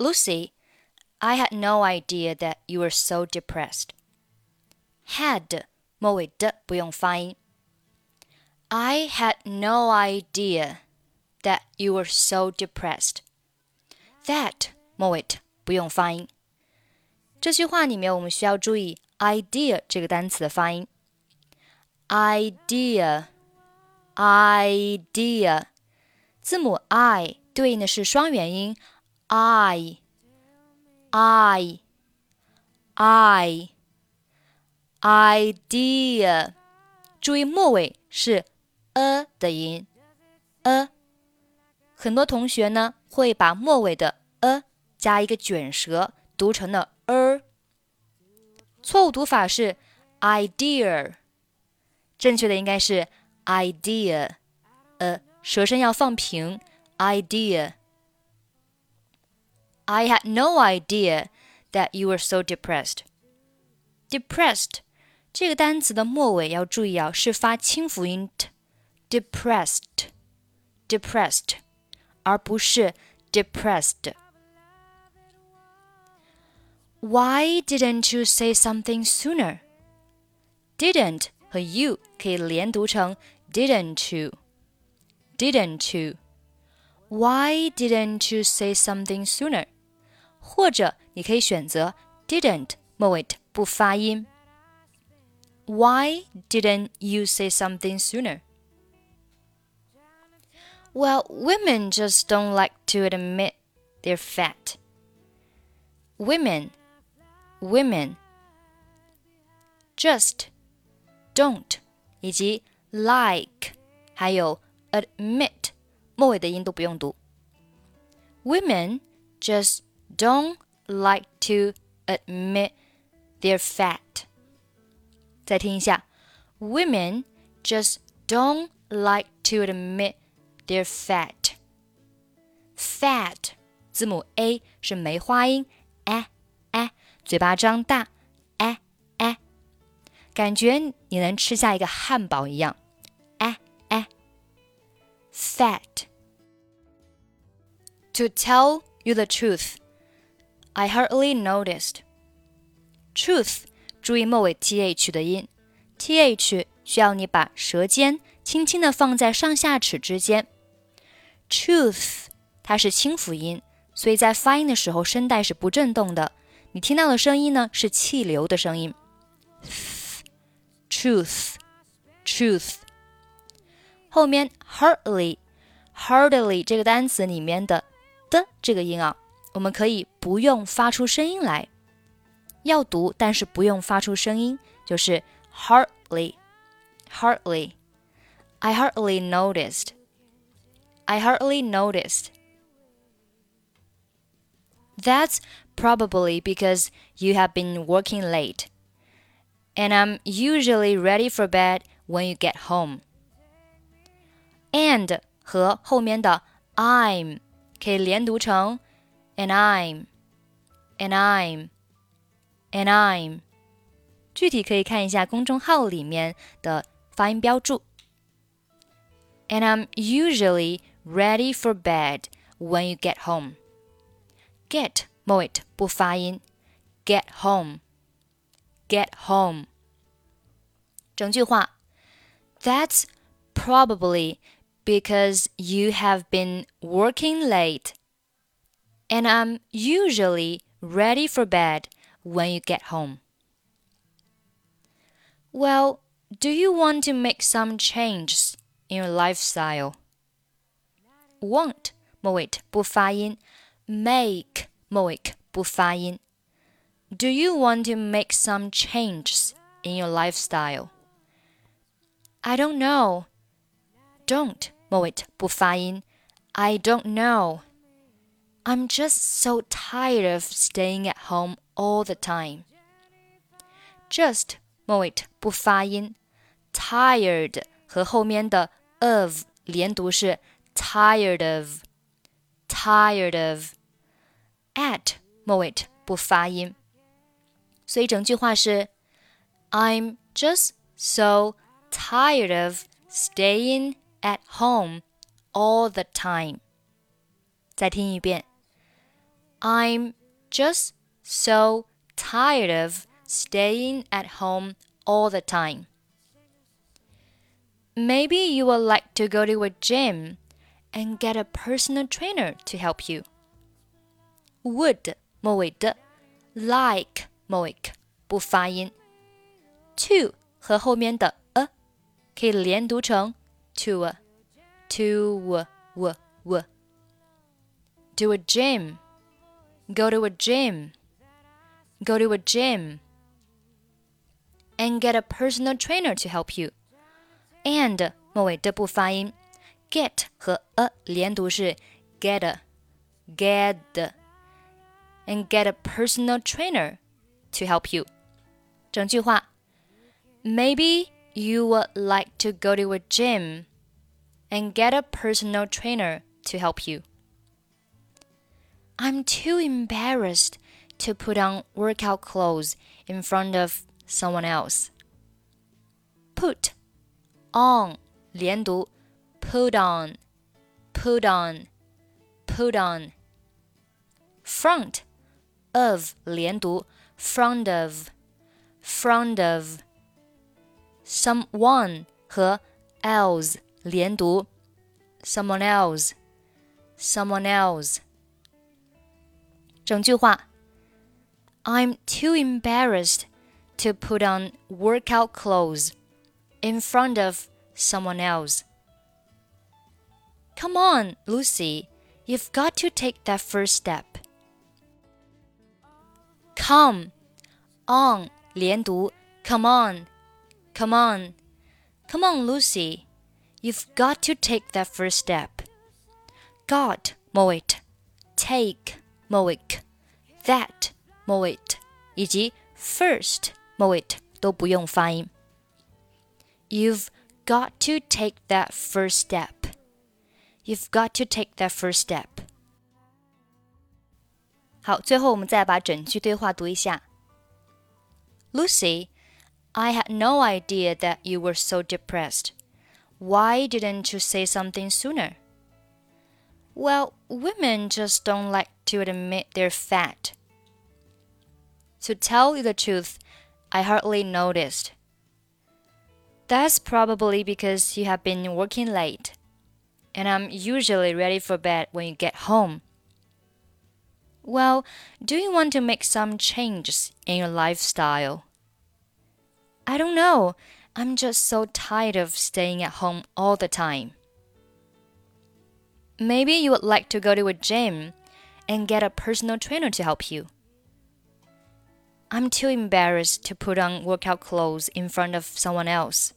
Lucy, I had no idea that you were so depressed. Had 末尾的不用发音。I had no idea that you were so depressed. That 末尾不用发音。这句话里面我们需要注意 idea 这个单词的发音。idea，idea，字母 i 对应的是双元音 i，i，i，idea。注意末尾是 a 的音，a。很多同学呢会把末尾的 a 加一个卷舌，读成了 er。错误读法是 idea，正确的应该是 idea，呃，舌身要放平，idea。I had no idea that you were so depressed. Depressed 这个单词的末尾要注意啊，是发清辅音 t，depressed，depressed，而不是 depressed。Why didn't you say something sooner? Didn't 和 you 可以连读成 didn't you, didn't you. Why didn't you say something sooner? 或者你可以选择 didn't 末尾不发音。Why didn't you say something sooner? Well, women just don't like to admit they're fat. Women women just don't 以及 like 还有 admit 末尾的音都不用读。Women just don't like to admit they're fat. 再听一下，Women just don't like to admit they're fat. Fat 字母 a 是梅花音，哎哎，嘴巴张大，哎哎，感觉你能吃下一个汉堡一样，哎哎。Fat. To tell you the truth. I hardly noticed. Truth，注意末尾 th 的音，th 需要你把舌尖轻轻的放在上下齿之间。Truth，它是清辅音，所以在发音的时候声带是不震动的。你听到的声音呢是气流的声音。truth，truth，后面 hardly，hardly 这个单词里面的的这个音啊，我们可以不用发出声音来，要读但是不用发出声音，就是 hardly，hardly。I hardly noticed. I hardly noticed. That's probably because you have been working late. And I'm usually ready for bed when you get home. And 和后面的 I'm 可以连读成 and I'm and I'm and I'm。具体可以看一下公众号里面的发音标注。And I'm usually ready for bed when you get home. Get 末尾不发音，get home，get home。整句话，That's probably because you have been working late, and I'm usually ready for bed when you get home. Well, do you want to make some changes in your lifestyle? Want 末尾不发音，make 末尾不发音。Do you want to make some changes in your lifestyle? I don't know. Don't 末尾不发音。I don't know. I'm just so tired of staying at home all the time. Just 末尾不发音。Tired 和后面的 of 连读是 tired of, tired of。at 末尾不发音，所以整句话是 I'm just so tired of staying at home all the time。再听一遍 I'm just so tired of staying at home all the time. Maybe you would like to go to a gym and get a personal trainer to help you. Would 末尾的 like 末尾不发音，to 和后面的 a 可以连读成 to a to a w w do a gym go to a gym go to a gym and get a personal trainer to help you and 末尾的不发音，get 和 a 连读是 get a get and get a personal trainer to help you。整句话，Maybe you would like to go to a gym and get a personal trainer to help you. I'm too embarrassed to put on workout clothes in front of someone else. Put on 连读 put on put on put on front of 连读 front of front of someone 和 else 连读 someone else someone else 整句话 I'm too embarrassed to put on workout clothes in front of someone else. Come on, Lucy, you've got to take that first step. Come on 连读，Come on, come on, come on, Lucy, you've got to take that first step. Got 末尾，take 末尾，that 末尾以及 first 末尾都不用发音。You've got to take that first step. You've got to take that first step. 好，最后我们再把整句对话读一下。Lucy, I had no idea that you were so depressed. Why didn't you say something sooner? Well, women just don't like to admit they're fat. To tell you the truth, I hardly noticed. That's probably because you have been working late, and I'm usually ready for bed when you get home. Well, do you want to make some changes in your lifestyle? I don't know. I'm just so tired of staying at home all the time. Maybe you would like to go to a gym and get a personal trainer to help you. I'm too embarrassed to put on workout clothes in front of someone else.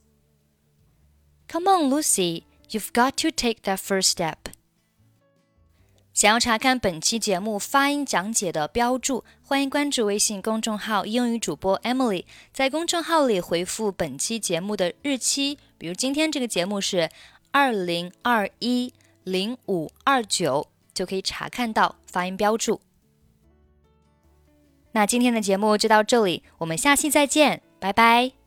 Come on, Lucy, you've got to take that first step. 想要查看本期节目发音讲解的标注，欢迎关注微信公众号“英语主播 Emily”。在公众号里回复本期节目的日期，比如今天这个节目是二零二一零五二九， 就可以查看到发音标注。那今天的节目就到这里，我们下期再见，拜拜。